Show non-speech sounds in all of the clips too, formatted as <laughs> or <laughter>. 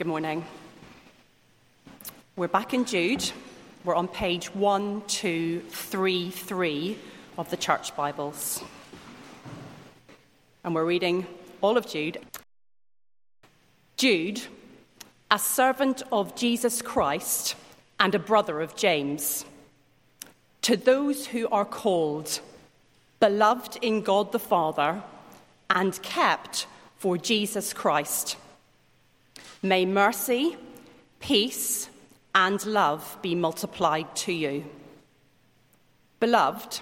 Good morning. We're back in Jude. We're on page 1233 of the Church Bibles. And we're reading all of Jude. Jude, a servant of Jesus Christ and a brother of James, to those who are called, beloved in God the Father, and kept for Jesus Christ. May mercy, peace, and love be multiplied to you. Beloved,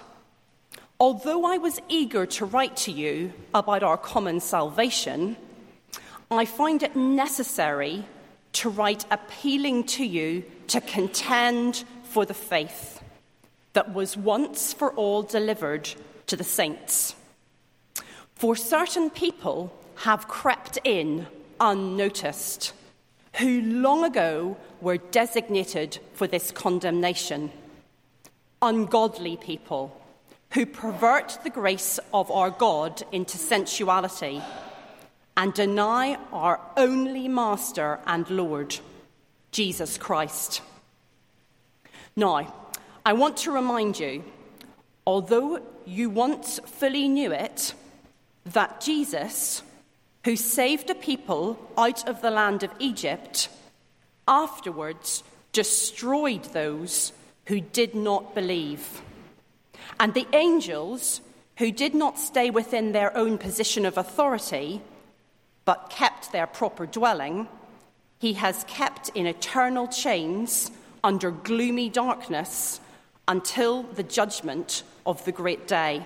although I was eager to write to you about our common salvation, I find it necessary to write appealing to you to contend for the faith that was once for all delivered to the saints. For certain people have crept in unnoticed, who long ago were designated for this condemnation. Ungodly people who pervert the grace of our God into sensuality and deny our only Master and Lord, Jesus Christ. Now, I want to remind you, although you once fully knew it, that Jesus, who saved a people out of the land of Egypt, afterwards destroyed those who did not believe. And the angels, who did not stay within their own position of authority, but kept their proper dwelling, he has kept in eternal chains under gloomy darkness until the judgment of the great day.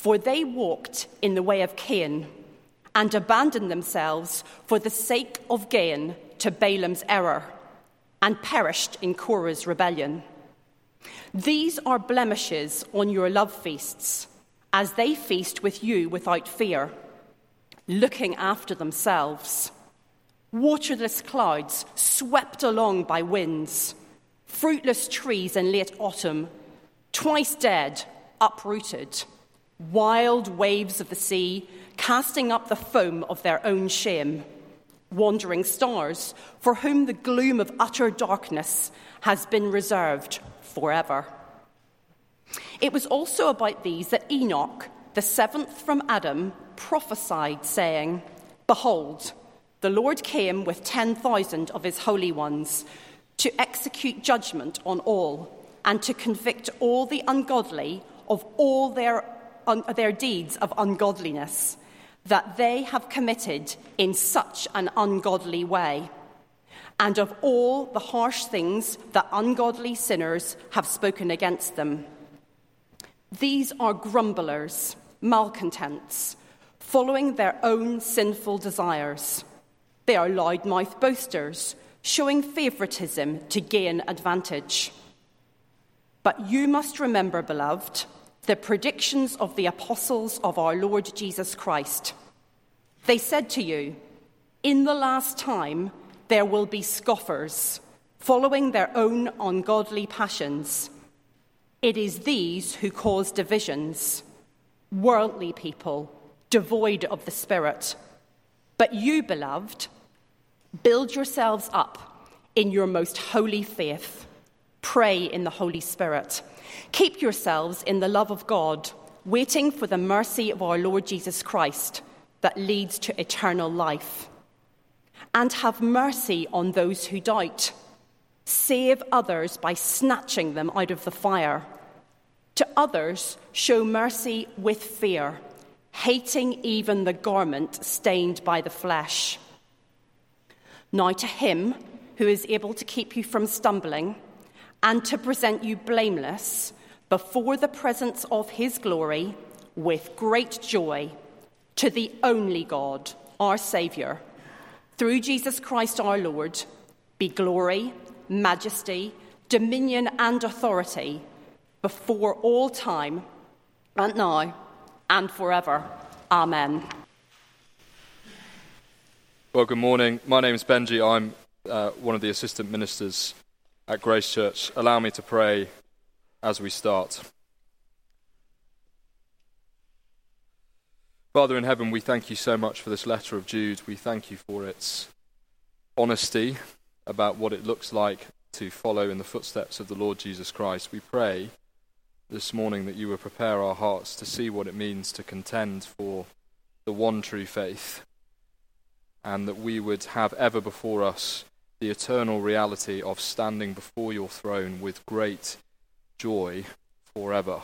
For they walked in the way of Cain and abandoned themselves for the sake of gain to Balaam's error and perished in Korah's rebellion. These are blemishes on your love feasts as they feast with you without fear, looking after themselves. Waterless clouds swept along by winds, fruitless trees in late autumn, twice dead, uprooted wild waves of the sea, casting up the foam of their own shame, wandering stars, for whom the gloom of utter darkness has been reserved forever. It was also about these that Enoch, the seventh from Adam, prophesied, saying, Behold, the Lord came with 10,000 of his holy ones to execute judgment on all and to convict all the ungodly of all their un- their deeds of ungodliness that they have committed in such an ungodly way, and of all the harsh things that ungodly sinners have spoken against them. These are grumblers, malcontents, following their own sinful desires. They are loudmouth boasters, showing favoritism to gain advantage. But you must remember, beloved, the predictions of the apostles of our Lord Jesus Christ. They said to you, In the last time there will be scoffers, following their own ungodly passions. It is these who cause divisions, worldly people, devoid of the Spirit. But you, beloved, build yourselves up in your most holy faith, pray in the Holy Spirit. Keep yourselves in the love of God, waiting for the mercy of our Lord Jesus Christ that leads to eternal life. and have mercy on those who doubt. Save others by snatching them out of the fire. To others, show mercy with fear, hating even the garment stained by the flesh. Now, to him who is able to keep you from stumbling and to present you blameless before the presence of his glory with great joy, to the only God, our Saviour, through Jesus Christ our Lord, be glory, majesty, dominion, and authority before all time, and now, and forever. Amen. Well, good morning. My name is Benji. I'm uh, one of the assistant ministers at Grace Church. Allow me to pray as we start. Father in heaven, we thank you so much for this letter of Jude. We thank you for its honesty about what it looks like to follow in the footsteps of the Lord Jesus Christ. We pray this morning that you will prepare our hearts to see what it means to contend for the one true faith, and that we would have ever before us the eternal reality of standing before your throne with great joy forever.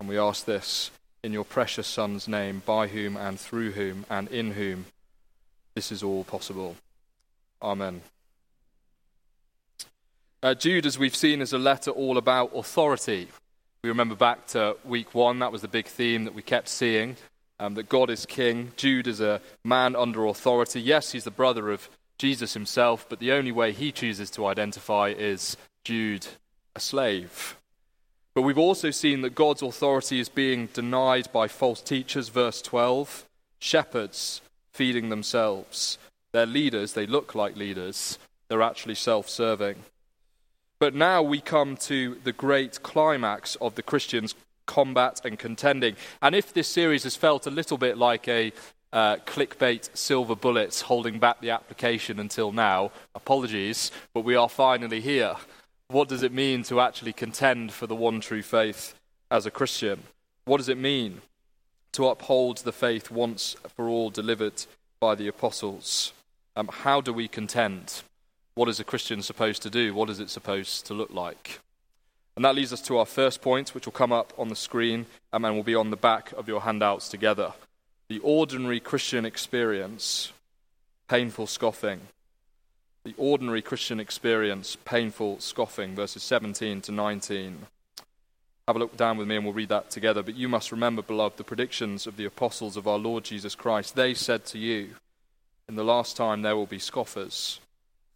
And we ask this in your precious Son's name, by whom and through whom and in whom this is all possible. Amen. Uh, Jude, as we've seen, is a letter all about authority. We remember back to week one, that was the big theme that we kept seeing um, that God is king. Jude is a man under authority. Yes, he's the brother of Jesus himself, but the only way he chooses to identify is Jude, a slave. But we've also seen that God's authority is being denied by false teachers, verse 12, shepherds feeding themselves. They're leaders, they look like leaders, they're actually self serving. But now we come to the great climax of the Christians' combat and contending. And if this series has felt a little bit like a uh, clickbait silver bullets holding back the application until now, apologies, but we are finally here. What does it mean to actually contend for the one true faith as a Christian? What does it mean to uphold the faith once for all delivered by the apostles? Um, how do we contend? What is a Christian supposed to do? What is it supposed to look like? And that leads us to our first point, which will come up on the screen um, and will be on the back of your handouts together. The ordinary Christian experience, painful scoffing. The ordinary Christian experience, painful scoffing, verses 17 to 19. Have a look down with me and we'll read that together. But you must remember, beloved, the predictions of the apostles of our Lord Jesus Christ. They said to you, In the last time there will be scoffers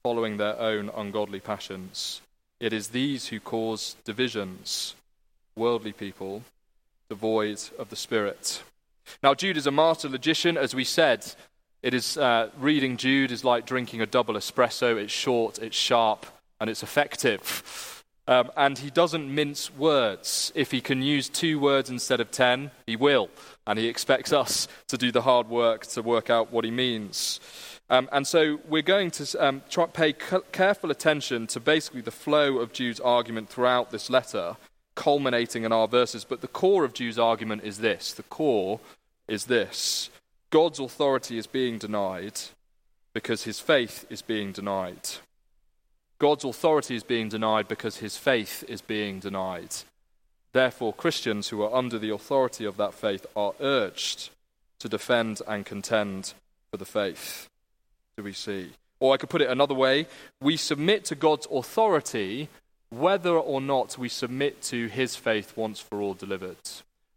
following their own ungodly passions. It is these who cause divisions, worldly people, devoid of the Spirit. Now, Jude is a master logician, as we said. It is uh, reading Jude is like drinking a double espresso. It's short, it's sharp, and it's effective. Um, and he doesn't mince words. If he can use two words instead of ten, he will. And he expects us to do the hard work to work out what he means. Um, and so we're going to um, try, pay careful attention to basically the flow of Jude's argument throughout this letter, culminating in our verses. But the core of Jude's argument is this the core is this God's authority is being denied because his faith is being denied. God's authority is being denied because his faith is being denied. Therefore, Christians who are under the authority of that faith are urged to defend and contend for the faith do we see? Or I could put it another way we submit to God's authority whether or not we submit to his faith once for all delivered.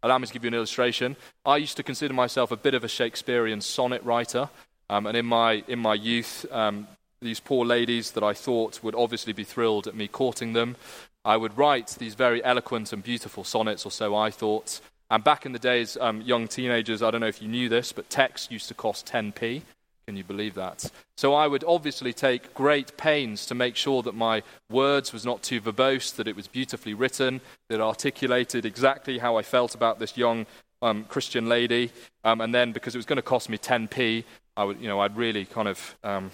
Allow me to give you an illustration. I used to consider myself a bit of a Shakespearean sonnet writer, um, and in my, in my youth, um, these poor ladies that I thought would obviously be thrilled at me courting them, I would write these very eloquent and beautiful sonnets, or so I thought. And back in the days, um, young teenagers, I don't know if you knew this, but text used to cost 10p. Can you believe that? So I would obviously take great pains to make sure that my words was not too verbose, that it was beautifully written, that articulated exactly how I felt about this young um, Christian lady. Um, and then because it was going to cost me 10p, I would, you know, I'd really kind of, um,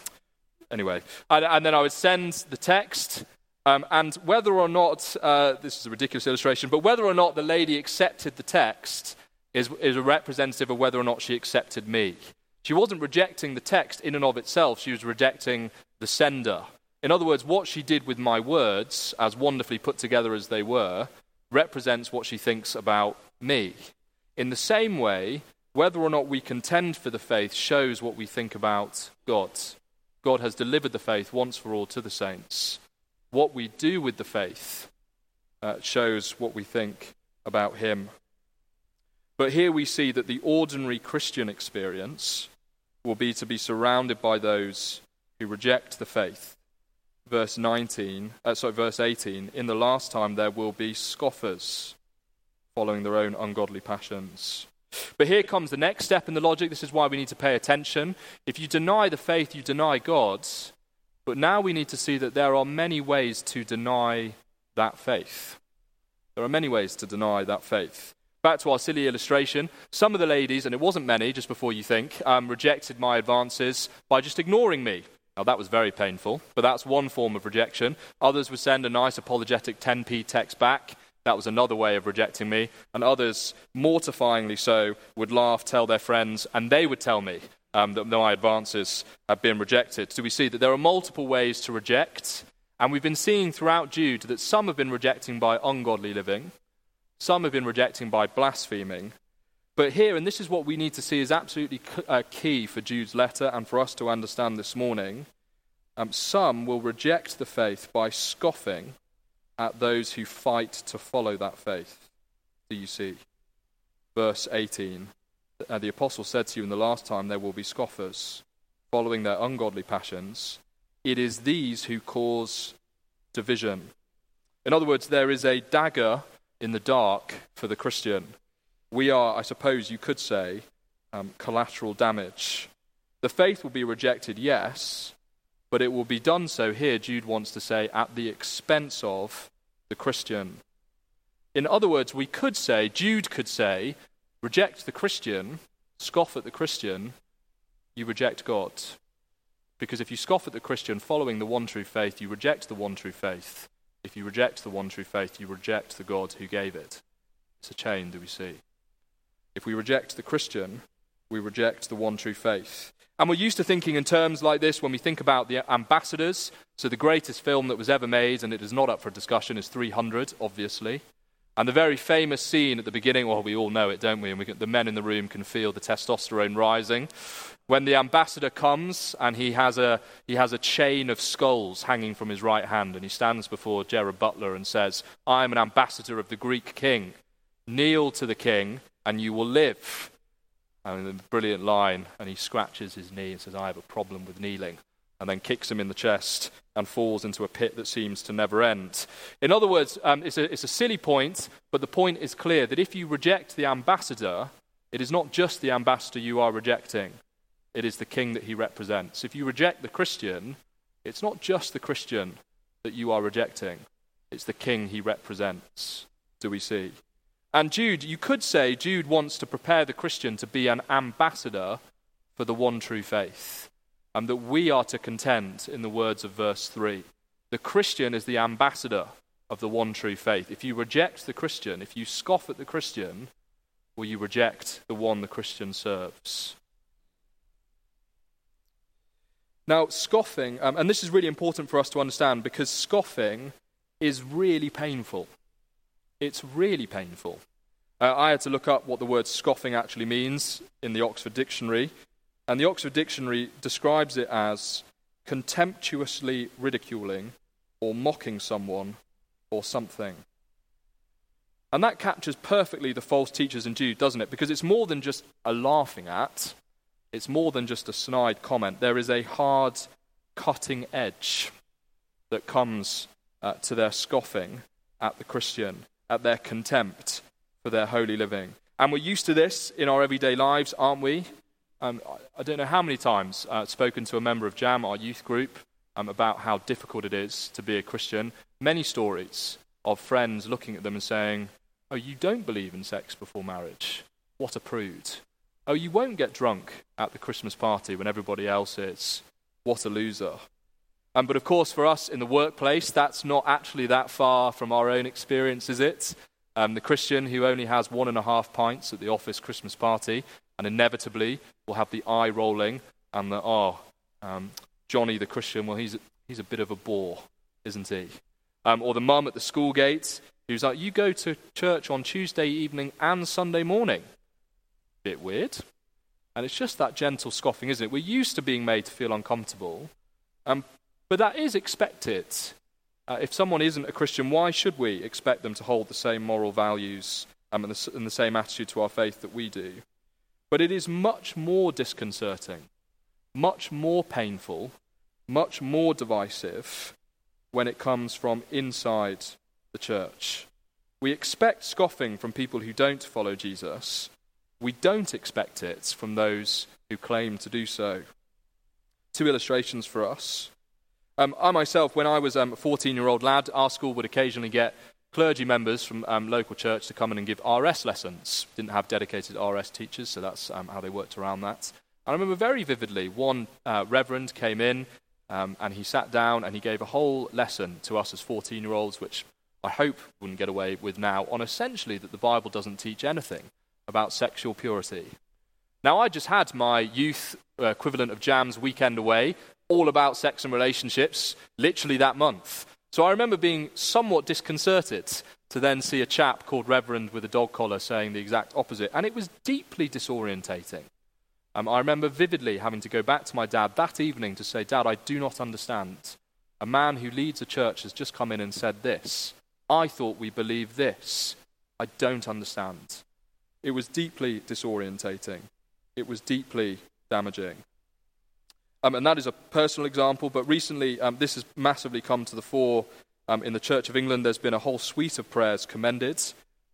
anyway. And, and, then I would send the text. Um, and whether or not, uh, this is a ridiculous illustration, but whether or not the lady accepted the text is, is a representative of whether or not she accepted me. She wasn't rejecting the text in and of itself, she was rejecting the sender. In other words, what she did with my words, as wonderfully put together as they were, represents what she thinks about me. In the same way, whether or not we contend for the faith shows what we think about God. God has delivered the faith once for all to the saints. What we do with the faith uh, shows what we think about Him. But here we see that the ordinary Christian experience will be to be surrounded by those who reject the faith. Verse 19, uh, sorry, verse 18, in the last time there will be scoffers following their own ungodly passions. But here comes the next step in the logic. This is why we need to pay attention. If you deny the faith, you deny God. But now we need to see that there are many ways to deny that faith. There are many ways to deny that faith. Back to our silly illustration. Some of the ladies, and it wasn't many, just before you think, um, rejected my advances by just ignoring me. Now, that was very painful, but that's one form of rejection. Others would send a nice apologetic 10p text back. That was another way of rejecting me. And others, mortifyingly so, would laugh, tell their friends, and they would tell me um, that my advances had been rejected. So we see that there are multiple ways to reject. And we've been seeing throughout Jude that some have been rejecting by ungodly living, some have been rejecting by blaspheming. But here, and this is what we need to see is absolutely uh, key for Jude's letter and for us to understand this morning, um, some will reject the faith by scoffing at those who fight to follow that faith. Do you see? Verse 18 uh, The apostle said to you in the last time, There will be scoffers following their ungodly passions. It is these who cause division. In other words, there is a dagger in the dark for the Christian. We are, I suppose you could say, um, collateral damage. The faith will be rejected, yes, but it will be done so here, Jude wants to say, at the expense of the Christian. In other words, we could say, Jude could say, reject the Christian, scoff at the Christian, you reject God. Because if you scoff at the Christian following the one true faith, you reject the one true faith. If you reject the one true faith, you reject the God who gave it. It's a chain, do we see? If we reject the Christian, we reject the one true faith. And we're used to thinking in terms like this when we think about the ambassadors. So, the greatest film that was ever made, and it is not up for discussion, is 300, obviously. And the very famous scene at the beginning, well, we all know it, don't we? And we can, the men in the room can feel the testosterone rising. When the ambassador comes and he has, a, he has a chain of skulls hanging from his right hand, and he stands before Gerard Butler and says, I am an ambassador of the Greek king. Kneel to the king, and you will live. A brilliant line, and he scratches his knee and says, I have a problem with kneeling, and then kicks him in the chest and falls into a pit that seems to never end. In other words, um, it's, a, it's a silly point, but the point is clear that if you reject the ambassador, it is not just the ambassador you are rejecting, it is the king that he represents. If you reject the Christian, it's not just the Christian that you are rejecting, it's the king he represents. Do we see? And Jude, you could say Jude wants to prepare the Christian to be an ambassador for the one true faith, and that we are to contend, in the words of verse 3. The Christian is the ambassador of the one true faith. If you reject the Christian, if you scoff at the Christian, will you reject the one the Christian serves? Now, scoffing, um, and this is really important for us to understand because scoffing is really painful. It's really painful. Uh, I had to look up what the word scoffing actually means in the Oxford Dictionary, and the Oxford Dictionary describes it as contemptuously ridiculing or mocking someone or something. And that captures perfectly the false teachers in Jude, doesn't it? Because it's more than just a laughing at, it's more than just a snide comment. There is a hard, cutting edge that comes uh, to their scoffing at the Christian at their contempt for their holy living. And we're used to this in our everyday lives, aren't we? Um, I don't know how many times I've spoken to a member of JAM, our youth group, um, about how difficult it is to be a Christian. Many stories of friends looking at them and saying, Oh, you don't believe in sex before marriage? What a prude. Oh, you won't get drunk at the Christmas party when everybody else is. What a loser. Um, but of course, for us in the workplace, that's not actually that far from our own experience, is it? Um, the Christian who only has one and a half pints at the office Christmas party And inevitably, we'll have the eye rolling and the, oh, um, Johnny the Christian, well, he's, he's a bit of a bore, isn't he? Um, or the mum at the school gates who's like, you go to church on Tuesday evening and Sunday morning. Bit weird. And it's just that gentle scoffing, isn't it? We're used to being made to feel uncomfortable. Um, but that is expected. Uh, if someone isn't a Christian, why should we expect them to hold the same moral values um, and, the, and the same attitude to our faith that we do? But it is much more disconcerting, much more painful, much more divisive when it comes from inside the church. We expect scoffing from people who don't follow Jesus. We don't expect it from those who claim to do so. Two illustrations for us. Um, I myself, when I was um, a 14 year old lad, our school would occasionally get clergy members from um, local church to come in and give RS lessons. Didn't have dedicated RS teachers, so that's um, how they worked around that. And I remember very vividly one uh, reverend came in um, and he sat down and he gave a whole lesson to us as 14 year olds, which I hope wouldn't get away with now, on essentially that the Bible doesn't teach anything about sexual purity. Now, I just had my youth uh, equivalent of Jam's weekend away, all about sex and relationships, literally that month. So I remember being somewhat disconcerted to then see a chap called Reverend with a dog collar saying the exact opposite. And it was deeply disorientating. Um, I remember vividly having to go back to my dad that evening to say, Dad, I do not understand. A man who leads a church has just come in and said this. I thought we believed this. I don't understand. It was deeply disorientating. It was deeply damaging. Um, and that is a personal example, but recently um, this has massively come to the fore um, in the Church of England. There's been a whole suite of prayers commended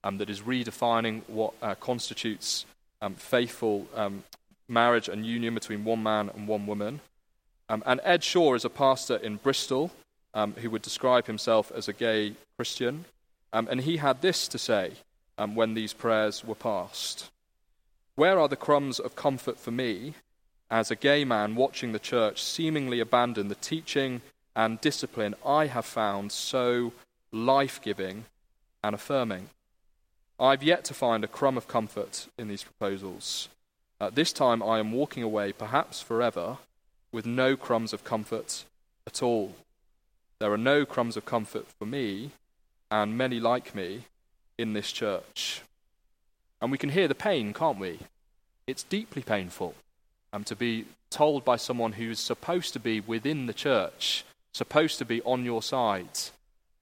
um, that is redefining what uh, constitutes um, faithful um, marriage and union between one man and one woman. and Ed Shaw is a pastor in Bristol who would describe himself as a gay Christian. and he had this to say when these prayers were passed Where are the crumbs of comfort for me as a gay man watching the church seemingly abandon the teaching and discipline I have found so life giving and affirming. I've yet to find a crumb of comfort in these proposals. At this time, I am walking away, perhaps forever, with no crumbs of comfort at all. There are no crumbs of comfort for me and many like me in this church. And we can hear the pain, can't we? It's deeply painful um, to be told by someone who's supposed to be within the church, supposed to be on your side,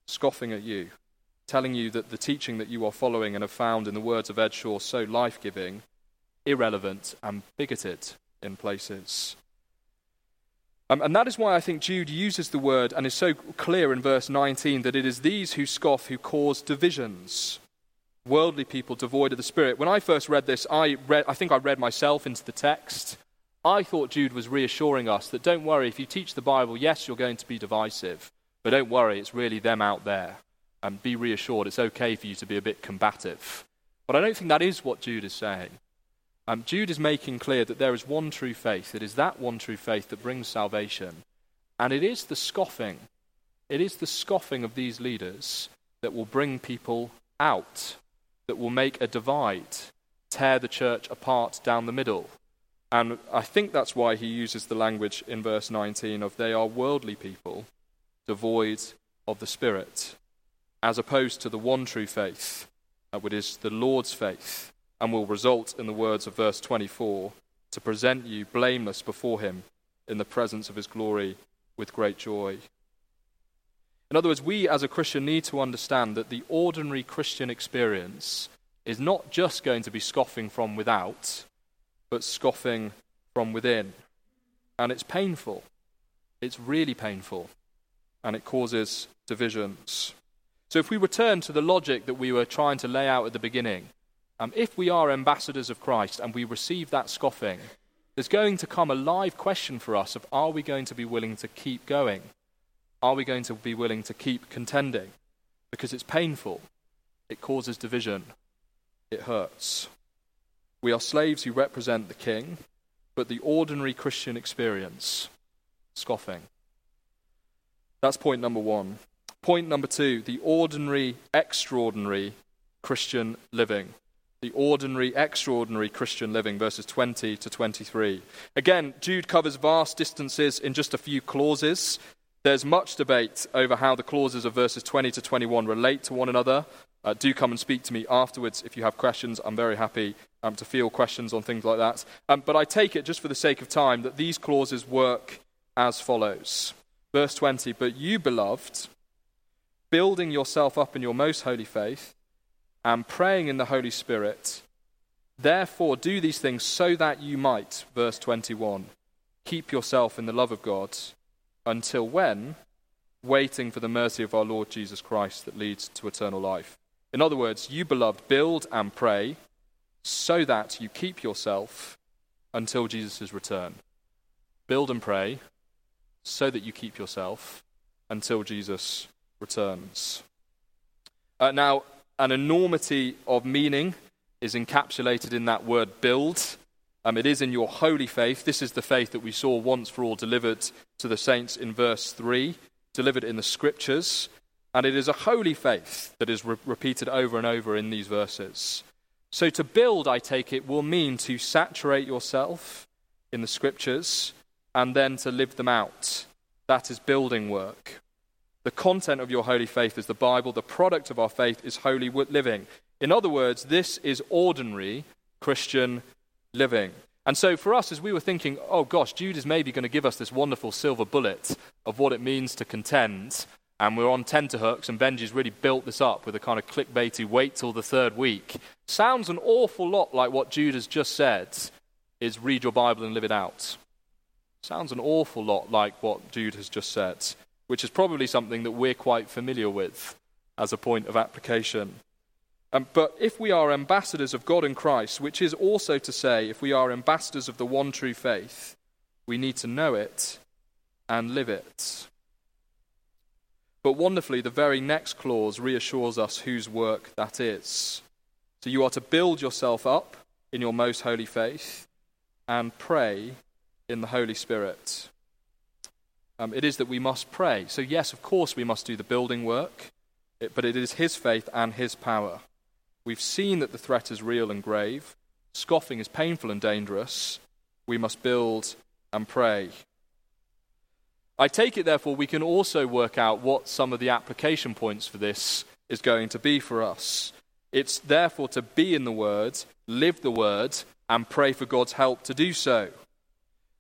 scoffing at you, telling you that the teaching that you are following and have found in the words of Ed Shaw so life giving, irrelevant, and bigoted in places. Um, and that is why I think Jude uses the word and is so clear in verse 19 that it is these who scoff who cause divisions. Worldly people devoid of the Spirit. When I first read this, I, read, I think I read myself into the text. I thought Jude was reassuring us that don't worry, if you teach the Bible, yes, you're going to be divisive, but don't worry, it's really them out there. And be reassured, it's okay for you to be a bit combative. But I don't think that is what Jude is saying. Um, Jude is making clear that there is one true faith. It is that one true faith that brings salvation. And it is the scoffing, it is the scoffing of these leaders that will bring people out, that will make a divide, tear the church apart down the middle. And I think that's why he uses the language in verse 19 of they are worldly people, devoid of the Spirit, as opposed to the one true faith, uh, which is the Lord's faith, and will result in the words of verse 24 to present you blameless before him in the presence of his glory with great joy. In other words, we as a Christian need to understand that the ordinary Christian experience is not just going to be scoffing from without, but scoffing from within. And it's painful. It's really painful. And it causes divisions. So, if we return to the logic that we were trying to lay out at the beginning, um, if we are ambassadors of Christ and we receive that scoffing, there's going to come a live question for us of are we going to be willing to keep going? Are we going to be willing to keep contending? Because it's painful, it causes division, it hurts. We are slaves who represent the king, but the ordinary Christian experience, scoffing. That's point number one. Point number two the ordinary, extraordinary Christian living. the ordinary, extraordinary Christian living, verses 20 to 23. Again, Jude covers vast distances in just a few clauses. There's much debate over how the clauses of verses 20 to 21 relate to one another. Uh, do come and speak to me afterwards if you have questions. I'm very happy um, to field questions on things like that. Um, but I take it, just for the sake of time, that these clauses work as follows. Verse 20 But you, beloved, building yourself up in your most holy faith, and praying in the Holy Spirit. Therefore, do these things so that you might, verse 21, keep yourself in the love of God, until when? Waiting for the mercy of our Lord Jesus Christ that leads to eternal life. In other words, you, beloved, build and pray so that you keep yourself until Jesus' return. Build and pray so that you keep yourself until Jesus returns. Uh, now, an enormity of meaning is encapsulated in that word build. Um, it is in your holy faith. This is the faith that we saw once for all delivered to the saints in verse 3, delivered in the scriptures. And it is a holy faith that is re- repeated over and over in these verses. So to build, I take it, will mean to saturate yourself in the scriptures and then to live them out. That is building work. The content of your holy faith is the Bible. The product of our faith is holy living. In other words, this is ordinary Christian living. And so for us, as we were thinking, oh gosh, Jude is maybe going to give us this wonderful silver bullet of what it means to contend, and we're on tenterhooks, and Benji's really built this up with a kind of clickbaity wait till the third week. Sounds an awful lot like what Jude has just said is read your Bible and live it out. Sounds an awful lot like what Jude has just said which is probably something that we're quite familiar with as a point of application. Um, but if we are ambassadors of God and Christ, which is also to say, if we are ambassadors of the one true faith, we need to know it and live it. But wonderfully, the very next clause reassures us whose work that is. So you are to build yourself up in your most holy faith and pray in the Holy Spirit um, it is that we must pray. So, yes, of course, we must do the building work, but it is His faith and His power. We've seen that the threat is real and grave. Scoffing is painful and dangerous. We must build and pray. I take it, therefore, we can also work out what some of the application points for this is going to be for us. It's therefore to be in the Word, live the Word, and pray for God's help to do so.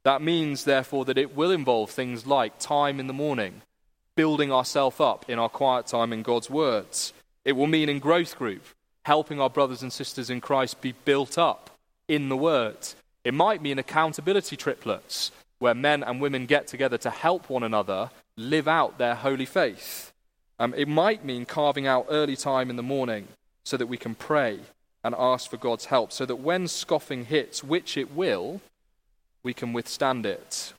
That means, therefore, that it will involve things like time in the morning, building ourselves up in our quiet time in God's words. It will mean in growth group, helping our brothers and sisters in Christ be built up in the Word. It might mean accountability triplets, where men and women get together to help one another live out their holy faith. Um, it might mean carving out early time in the morning so that we can pray and ask for God's help, so that when scoffing hits, which it will, we can withstand it.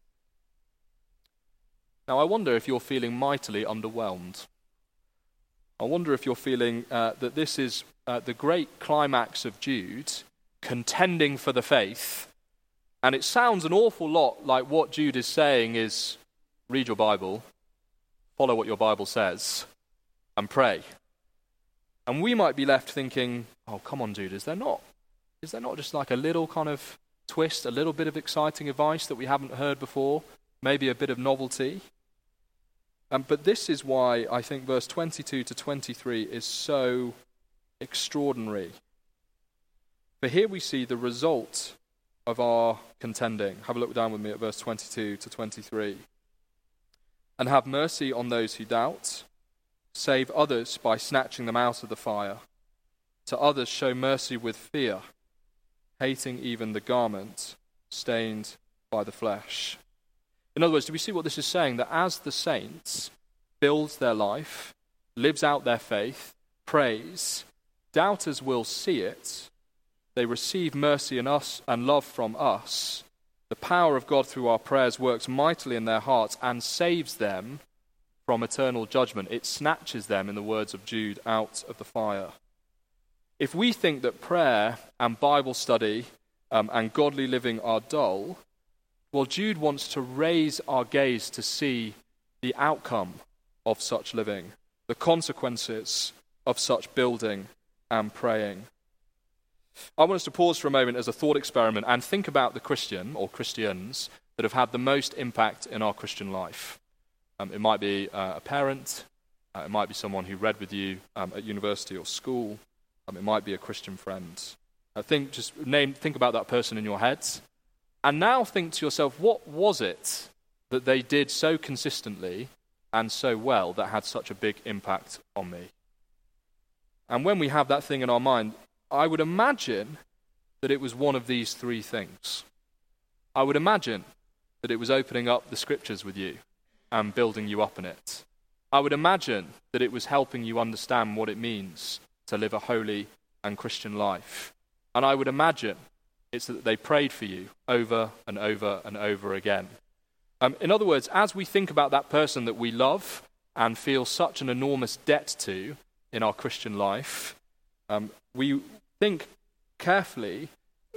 Now, I wonder if you're feeling mightily underwhelmed. I wonder if you're feeling uh, that this is uh, the great climax of Jude contending for the faith. And it sounds an awful lot like what Jude is saying is read your Bible, follow what your Bible says, and pray. And we might be left thinking, oh, come on, Jude, is there not? Is there not just like a little kind of twist, a little bit of exciting advice that we haven't heard before, maybe a bit of novelty. Um, but this is why I think verse 22 to 23 is so extraordinary. For here we see the result of our contending. Have a look down with me at verse 22 to 23. And have mercy on those who doubt, save others by snatching them out of the fire. To others, show mercy with fear hating even the garment stained by the flesh. In other words, do we see what this is saying? That as the saints builds their life, lives out their faith, prays, doubters will see it. They receive mercy in us and love from us. The power of God through our prayers works mightily in their hearts and saves them from eternal judgment. It snatches them, in the words of Jude, out of the fire. If we think that prayer and Bible study um, and godly living are dull, well, Jude wants to raise our gaze to see the outcome of such living, the consequences of such building and praying. I want us to pause for a moment as a thought experiment and think about the Christian or Christians that have had the most impact in our Christian life. Um, it might be uh, a parent, uh, it might be someone who read with you um, at university or school, um, it might be a Christian friend. I think just name, think about that person in your head. and now think to yourself, what was it that they did so consistently and so well that had such a big impact on me? And when we have that thing in our mind, I would imagine that it was one of these three things. I would imagine that it was opening up the scriptures with you and building you up in it. I would imagine that it was helping you understand what it means to live a holy and Christian life. And I would imagine it's that they prayed for you over and over and over again. Um, in other words, as we think about that person that we love and feel such an enormous debt to in our Christian life, um, we think carefully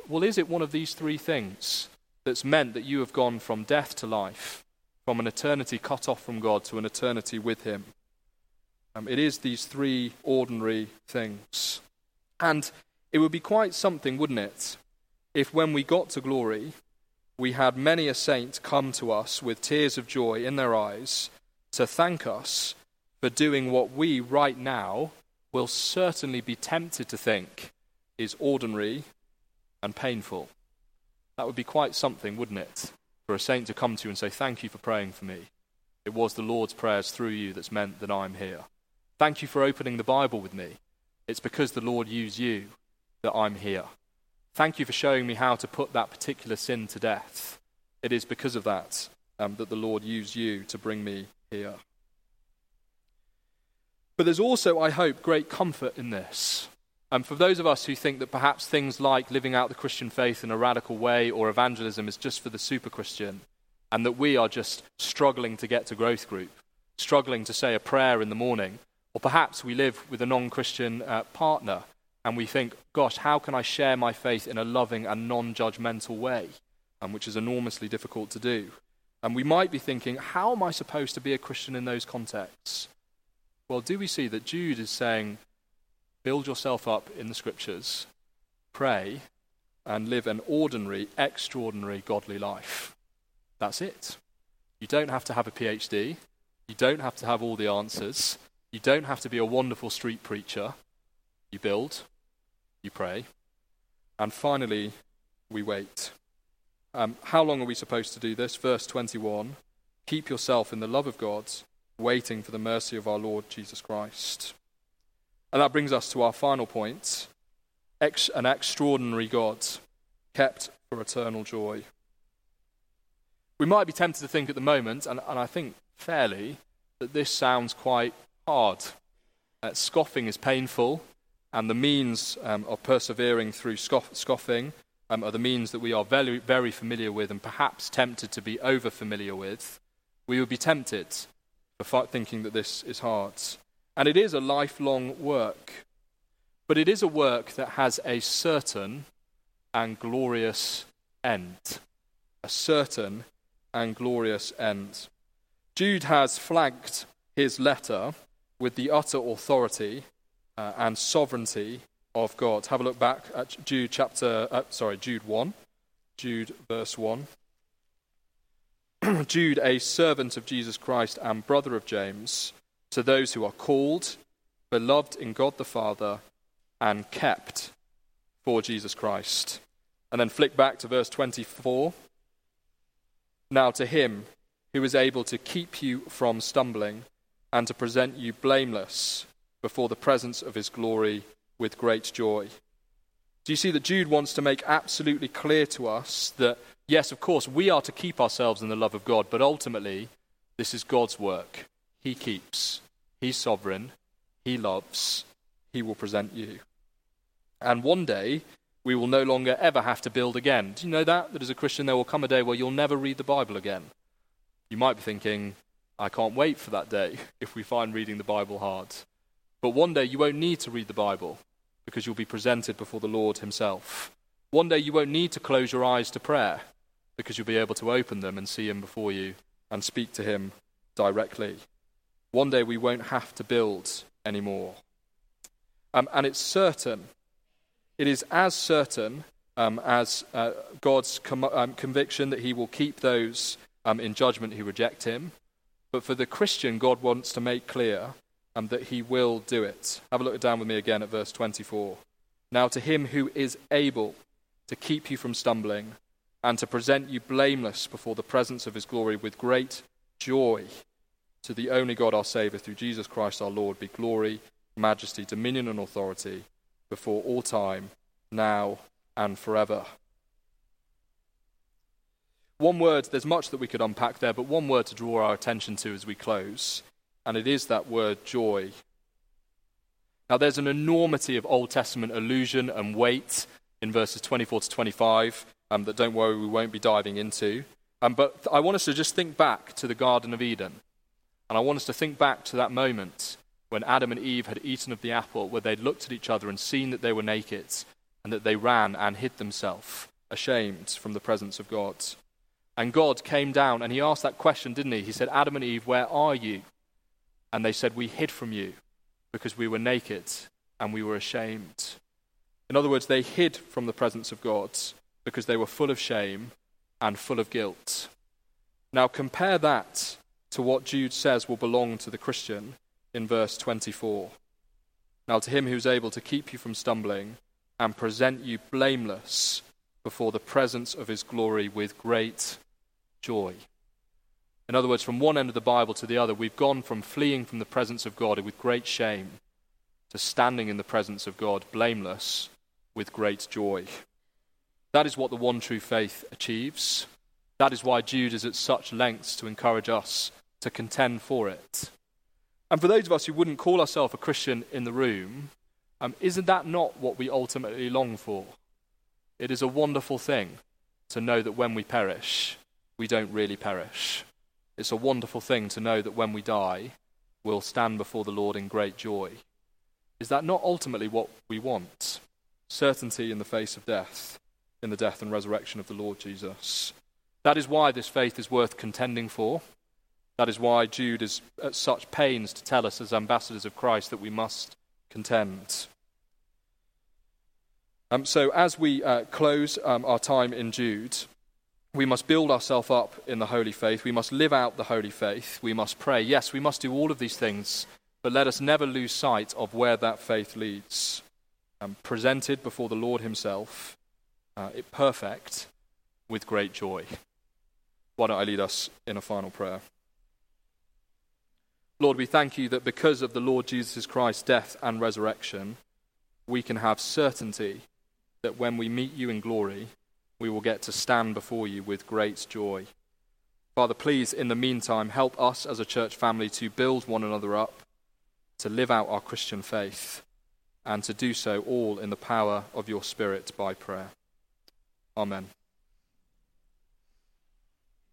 well, is it one of these three things that's meant that you have gone from death to life, from an eternity cut off from God to an eternity with Him? Um, it is these three ordinary things. And it would be quite something, wouldn't it, if when we got to glory, we had many a saint come to us with tears of joy in their eyes to thank us for doing what we right now will certainly be tempted to think is ordinary and painful. That would be quite something, wouldn't it, for a saint to come to you and say, Thank you for praying for me. It was the Lord's prayers through you that's meant that I'm here. Thank you for opening the Bible with me. It's because the Lord used you that I'm here. Thank you for showing me how to put that particular sin to death. It is because of that um, that the Lord used you to bring me here. But there's also, I hope, great comfort in this. And for those of us who think that perhaps things like living out the Christian faith in a radical way or evangelism is just for the super Christian, and that we are just struggling to get to growth group, struggling to say a prayer in the morning, or perhaps we live with a non Christian uh, partner and we think, gosh, how can I share my faith in a loving and non judgmental way? Um, which is enormously difficult to do. And we might be thinking, how am I supposed to be a Christian in those contexts? Well, do we see that Jude is saying, build yourself up in the scriptures, pray, and live an ordinary, extraordinary, godly life. That's it. You don't have to have a PhD. You don't have to have all the answers. You don't have to be a wonderful street preacher. You build, you pray, and finally, we wait. Um, how long are we supposed to do this? Verse 21 Keep yourself in the love of God, waiting for the mercy of our Lord Jesus Christ. And that brings us to our final point Ex- an extraordinary God kept for eternal joy. We might be tempted to think at the moment, and, and I think fairly, that this sounds quite hard. Uh, scoffing is painful, and the means um, of persevering through scoff- scoffing um, are the means that we are very, very familiar with and perhaps tempted to be over familiar with. We would be tempted for thinking that this is hard. And it is a lifelong work. But it is a work that has a certain and glorious end. A certain and glorious end. Jude has flanked his letter with the utter authority uh, and sovereignty of God. Have a look back at Jude chapter, uh, sorry, Jude 1. Jude verse 1. <clears throat> Jude, a servant of Jesus Christ and brother of James, to those who are called, beloved in God the Father, and kept for Jesus Christ. And then flick back to verse 24. Now to him who is able to keep you from stumbling and to present you blameless before the presence of his glory with great joy. Do you see that Jude wants to make absolutely clear to us that, yes, of course, we are to keep ourselves in the love of God, but ultimately, this is God's work. He keeps, He's sovereign, He loves, He will present you. And one day, we will no longer ever have to build again. Do you know that? That as a Christian, there will come a day where you'll never read the Bible again. You might be thinking, I can't wait for that day <laughs> if we find reading the Bible hard. But one day you won't need to read the Bible because you'll be presented before the Lord Himself. One day you won't need to close your eyes to prayer because you'll be able to open them and see Him before you and speak to Him directly. One day we won't have to build anymore. Um, and it's certain, It is as certain um, as uh, God's com- um, conviction that he will keep those um, in judgment who reject him. But for the Christian, God wants to make clear um, that he will do it. Have a look down with me again at verse 24. Now, to him who is able to keep you from stumbling and to present you blameless before the presence of his glory with great joy, to the only God our Saviour, through Jesus Christ our Lord, be glory, majesty, dominion, and authority before all time, now and forever. One word, there's much that we could unpack there, but one word to draw our attention to as we close, and it is that word joy. Now, there's an enormity of Old Testament allusion and weight in verses 24 to 25 um, that don't worry, we won't be diving into. Um, but I want us to just think back to the Garden of Eden. And I want us to think back to that moment when Adam and Eve had eaten of the apple, where they'd looked at each other and seen that they were naked, and that they ran and hid themselves, ashamed from the presence of God. And God came down and he asked that question, didn't he? He said, Adam and Eve, where are you? And they said, We hid from you because we were naked and we were ashamed. In other words, they hid from the presence of God because they were full of shame and full of guilt. Now, compare that to what Jude says will belong to the Christian in verse 24. Now, to him who is able to keep you from stumbling and present you blameless before the presence of his glory with great joy. In other words, from one end of the Bible to the other, we've gone from fleeing from the presence of God with great shame to standing in the presence of God blameless with great joy. That is what the one true faith achieves. That is why Jude is at such lengths to encourage us to contend for it. And for those of us who wouldn't call ourselves a Christian in the room, um, isn't that not what we ultimately long for? It is a wonderful thing to know that when we perish, we don't really perish. It's a wonderful thing to know that when we die, we'll stand before the Lord in great joy. Is that not ultimately what we want? Certainty in the face of death, in the death and resurrection of the Lord Jesus. That is why this faith is worth contending for. That is why Jude is at such pains to tell us, as ambassadors of Christ, that we must contend. Um, so, as we uh, close um, our time in Jude, we must build ourselves up in the holy faith. We must live out the holy faith. We must pray. Yes, we must do all of these things, but let us never lose sight of where that faith leads. Um, presented before the Lord Himself, uh, it perfect, with great joy. Why don't I lead us in a final prayer? Lord, we thank you that because of the Lord Jesus Christ's death and resurrection, we can have certainty that when we meet you in glory, we will get to stand before you with great joy. Father, please, in the meantime, help us as a church family to build one another up, to live out our Christian faith, and to do so all in the power of your Spirit by prayer. Amen.